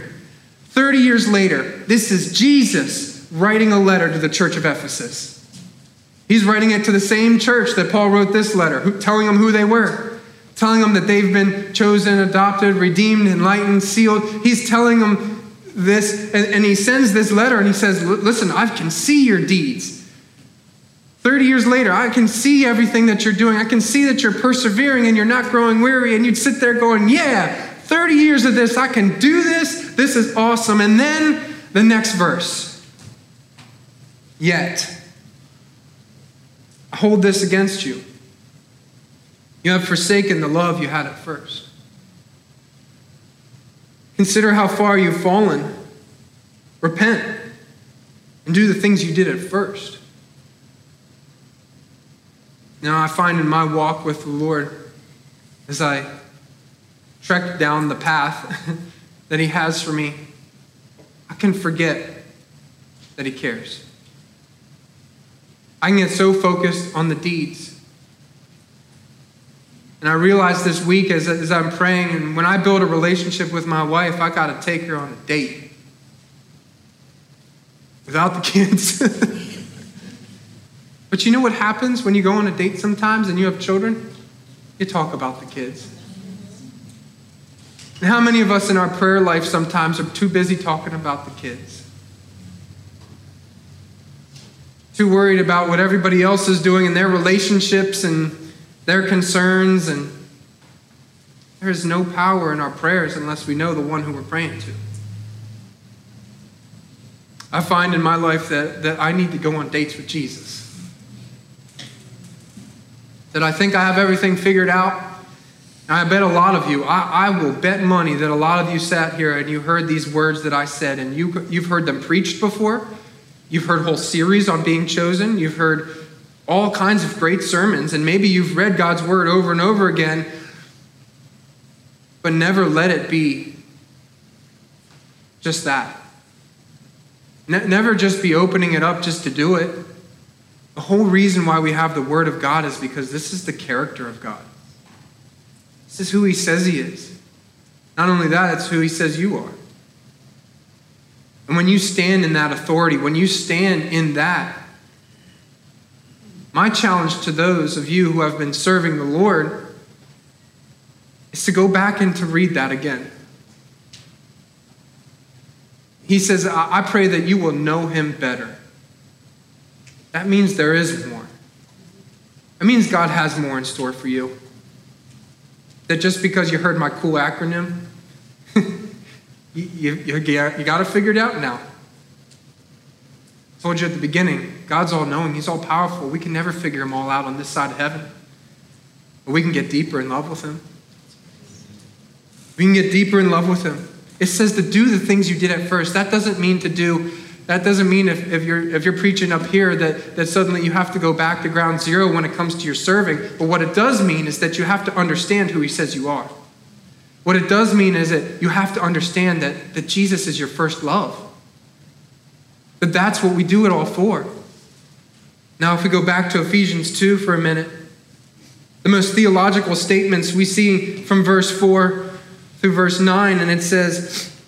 A: 30 years later, this is Jesus writing a letter to the church of Ephesus. He's writing it to the same church that Paul wrote this letter, telling them who they were telling them that they've been chosen, adopted, redeemed, enlightened, sealed. He's telling them this, and, and he sends this letter and he says, Listen, I can see your deeds. 30 years later, I can see everything that you're doing. I can see that you're persevering and you're not growing weary. And you'd sit there going, Yeah, 30 years of this, I can do this. This is awesome. And then the next verse. Yet, I hold this against you. You have forsaken the love you had at first. Consider how far you've fallen. Repent and do the things you did at first. Now, I find in my walk with the Lord, as I trek down the path that He has for me, I can forget that He cares. I can get so focused on the deeds and I realized this week as, as I'm praying, and when I build a relationship with my wife, I got to take her on a date without the kids. but you know what happens when you go on a date sometimes and you have children? You talk about the kids. And how many of us in our prayer life sometimes are too busy talking about the kids? Too worried about what everybody else is doing in their relationships and their concerns. And there is no power in our prayers unless we know the one who we're praying to. I find in my life that, that I need to go on dates with Jesus. That I think I have everything figured out. I bet a lot of you, I, I, will bet money that a lot of you sat here and you heard these words that I said, and you, you've heard them preached before. You've heard whole series on being chosen. You've heard all kinds of great sermons, and maybe you've read God's word over and over again, but never let it be just that. Ne- never just be opening it up just to do it. The whole reason why we have the Word of God is because this is the character of God. This is who He says He is. Not only that, it's who He says you are. And when you stand in that authority, when you stand in that, my challenge to those of you who have been serving the Lord is to go back and to read that again. He says, I pray that you will know him better. That means there is more. It means God has more in store for you. That just because you heard my cool acronym, you, you, you, you got it out now. I told you at the beginning, God's all knowing, He's all powerful. We can never figure Him all out on this side of heaven. But we can get deeper in love with Him. We can get deeper in love with Him. It says to do the things you did at first. That doesn't mean to do, that doesn't mean if, if, you're, if you're preaching up here that, that suddenly you have to go back to ground zero when it comes to your serving. But what it does mean is that you have to understand who he says you are. What it does mean is that you have to understand that, that Jesus is your first love. That that's what we do it all for. Now, if we go back to Ephesians 2 for a minute, the most theological statements we see from verse 4 through verse 9, and it says,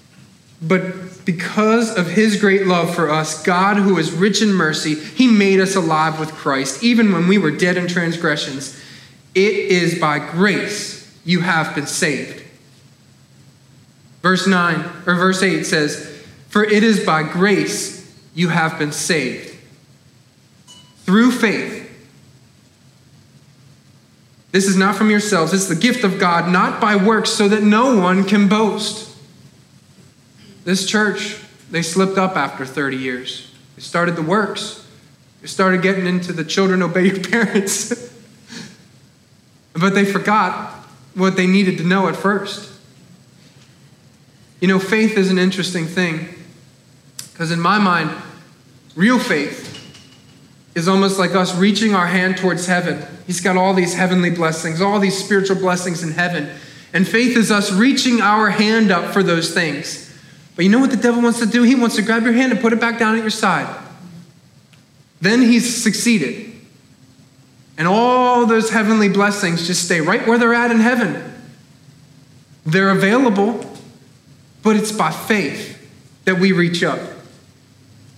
A: But because of his great love for us, God, who is rich in mercy, he made us alive with Christ, even when we were dead in transgressions. It is by grace you have been saved. Verse 9, or verse 8 says, For it is by grace you have been saved. Through faith this is not from yourselves, it's the gift of God, not by works, so that no one can boast. This church, they slipped up after 30 years. They started the works, they started getting into the children obey your parents. but they forgot what they needed to know at first. You know, faith is an interesting thing because, in my mind, real faith is almost like us reaching our hand towards heaven. He's got all these heavenly blessings, all these spiritual blessings in heaven. And faith is us reaching our hand up for those things. But you know what the devil wants to do? He wants to grab your hand and put it back down at your side. Then he's succeeded. And all those heavenly blessings just stay right where they're at in heaven. They're available, but it's by faith that we reach up.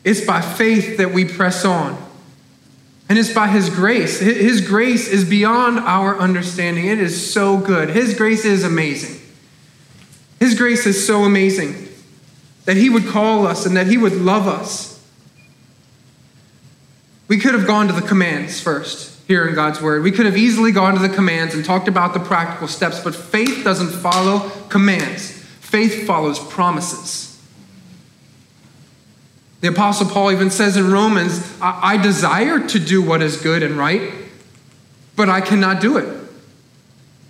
A: It's by faith that we press on. And it's by His grace. His grace is beyond our understanding. It is so good. His grace is amazing. His grace is so amazing that He would call us and that He would love us. We could have gone to the commands first here in God's Word. We could have easily gone to the commands and talked about the practical steps, but faith doesn't follow commands, faith follows promises. The Apostle Paul even says in Romans, I, I desire to do what is good and right, but I cannot do it.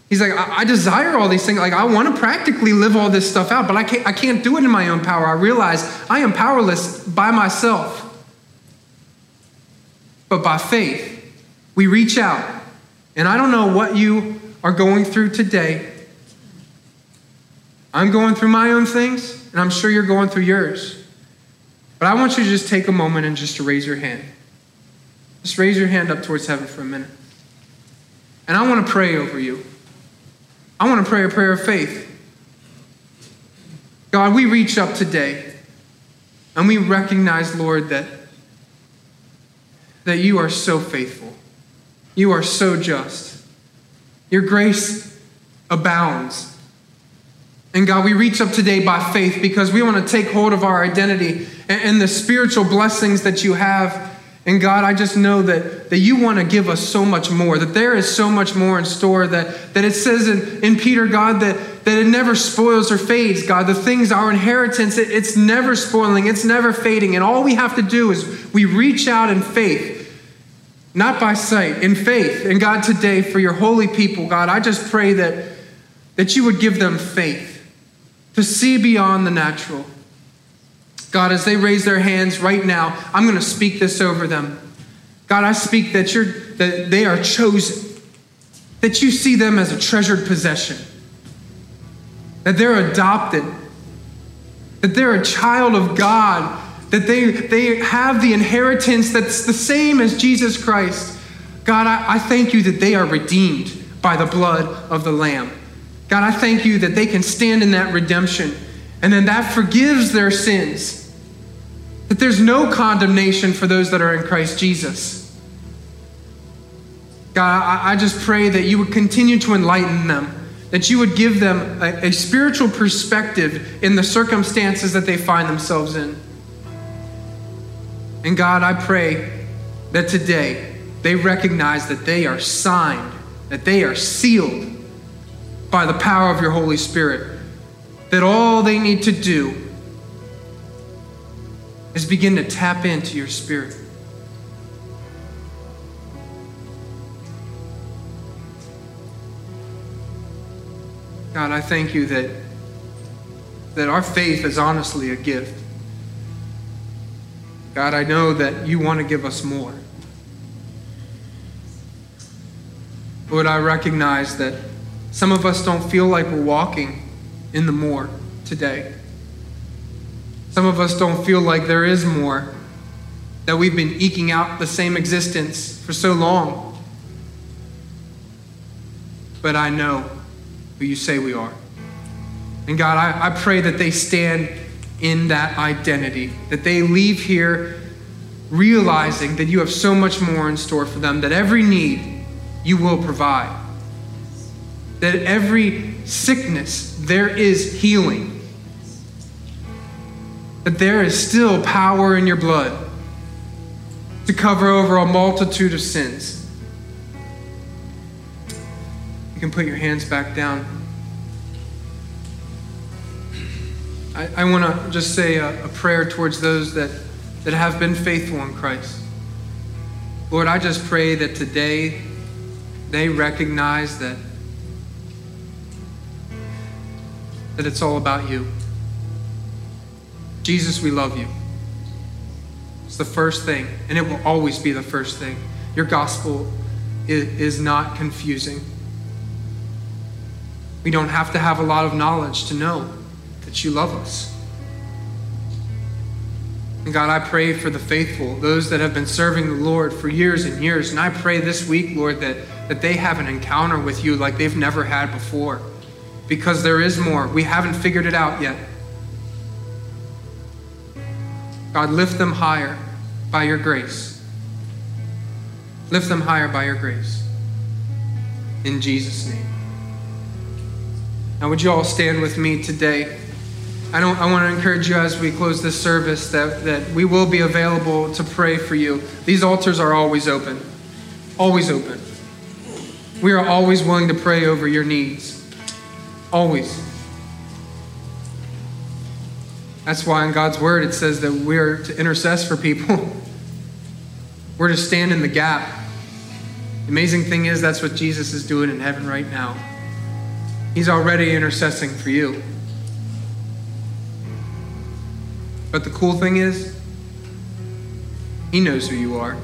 A: He's like, I, I desire all these things. Like, I want to practically live all this stuff out, but I can't, I can't do it in my own power. I realize I am powerless by myself. But by faith, we reach out. And I don't know what you are going through today. I'm going through my own things, and I'm sure you're going through yours. But I want you to just take a moment and just to raise your hand. Just raise your hand up towards heaven for a minute. And I want to pray over you. I want to pray a prayer of faith. God, we reach up today and we recognize, Lord, that, that you are so faithful. You are so just. Your grace abounds. And God, we reach up today by faith because we want to take hold of our identity and, the spiritual blessings that you have. And God, I just know that, that you want to give us so much more, that there is so much more in store, that, that it says in, in Peter, God, that, that it never spoils or fades, God. The things, our inheritance, it, it's never spoiling, it's never fading. And all we have to do is we reach out in faith, not by sight, in faith. And God, today, for your holy people, God, I just pray that, that you would give them faith to see beyond the natural. God, as they raise their hands right now, I'm going to speak this over them. God, I speak that, you're, that they are chosen, that you see them as a treasured possession, that they're adopted, that they're a child of God, that they, they have the inheritance that's the same as Jesus Christ. God, I, I thank you that they are redeemed by the blood of the Lamb. God, I thank you that they can stand in that redemption and then that forgives their sins. That there's no condemnation for those that are in Christ Jesus. God, I, just pray that you would continue to enlighten them, that you would give them a, a spiritual perspective in the circumstances that they find themselves in. And God, I pray that today they recognize that they are signed, that they are sealed by the power of your Holy Spirit. That all they need to do is begin to tap into your Spirit. God, I thank you that, that our faith is honestly a gift. God, I know that you want to give us more. Lord, I recognize that some of us don't feel like we're walking in the more today. Some of us don't feel like there is more, that we've been eking out the same existence for so long. But I know who you say we are. And God, I, I pray that they stand in that identity, that they leave here realizing that you have so much more in store for them, that every need you will provide that every sickness there is healing. That there is still power in your blood to cover over a multitude of sins. You can put your hands back down. I, I want to just say a, a prayer towards those that, that have been faithful in Christ. Lord, I just pray that today they recognize that that it's all about you. Jesus, we love you. It's the first thing, and it will always be the first thing. Your gospel is not confusing. We don't have to have a lot of knowledge to know that you love us. And God, I pray for the faithful, those that have been serving the Lord for years and years. And I pray this week, Lord, that, that they have an encounter with you like they've never had before because there is more. We haven't figured it out yet. God, lift them higher by your grace. Lift them higher by your grace. In Jesus' name. Now, would you all stand with me today? I, don't, I want to encourage you as we close this service that, that we will be available to pray for you. These altars are always open, always open. We are always willing to pray over your needs. Always. That's why in God's word it says that we're to intercess for people. we're to stand in the gap. The amazing thing is that's what Jesus is doing in heaven right now. He's already intercessing for you. But the cool thing is, He knows who you are.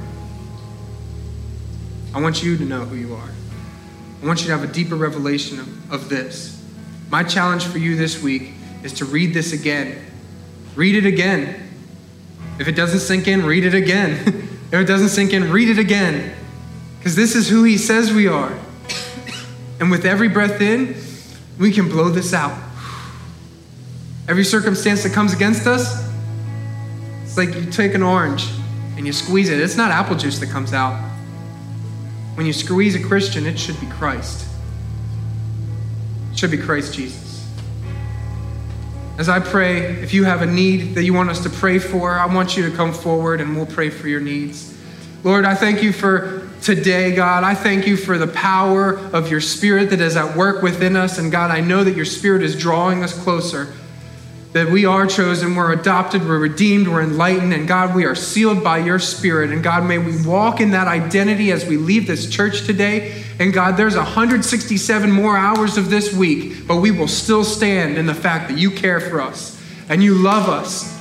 A: I want you to know who you are. I want you to have a deeper revelation of, of this. My challenge for you this week is to read this again. Read it again. If it doesn't sink in, read it again. if it doesn't sink in, read it again. Because this is who He says we are. And with every breath in, we can blow this out. Every circumstance that comes against us, it's like you take an orange and you squeeze it. It's not apple juice that comes out. When you squeeze a Christian, it should be Christ It should be Christ Jesus. As I pray, if you have a need that you want us to pray for, I want you to come forward and we'll pray for your needs. Lord, I thank you for today, God. I thank you for the power of your spirit that is at work within us. And God, I know that your spirit is drawing us closer that we are chosen, we're adopted, we're redeemed, we're enlightened, and God, we are sealed by your Spirit. And God, may we walk in that identity as we leave this church today. And God, there's 167 more hours of this week, but we will still stand in the fact that you care for us and you love us.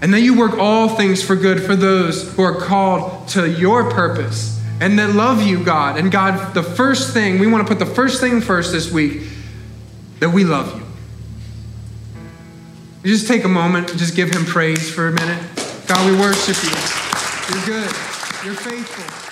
A: And that you work all things for good for those who are called to your purpose and that love you, God. And God, the first thing, we want to put the first thing first this week that we love you. You just take a moment and just give him praise for a minute. God, we worship you. You're good. You're faithful.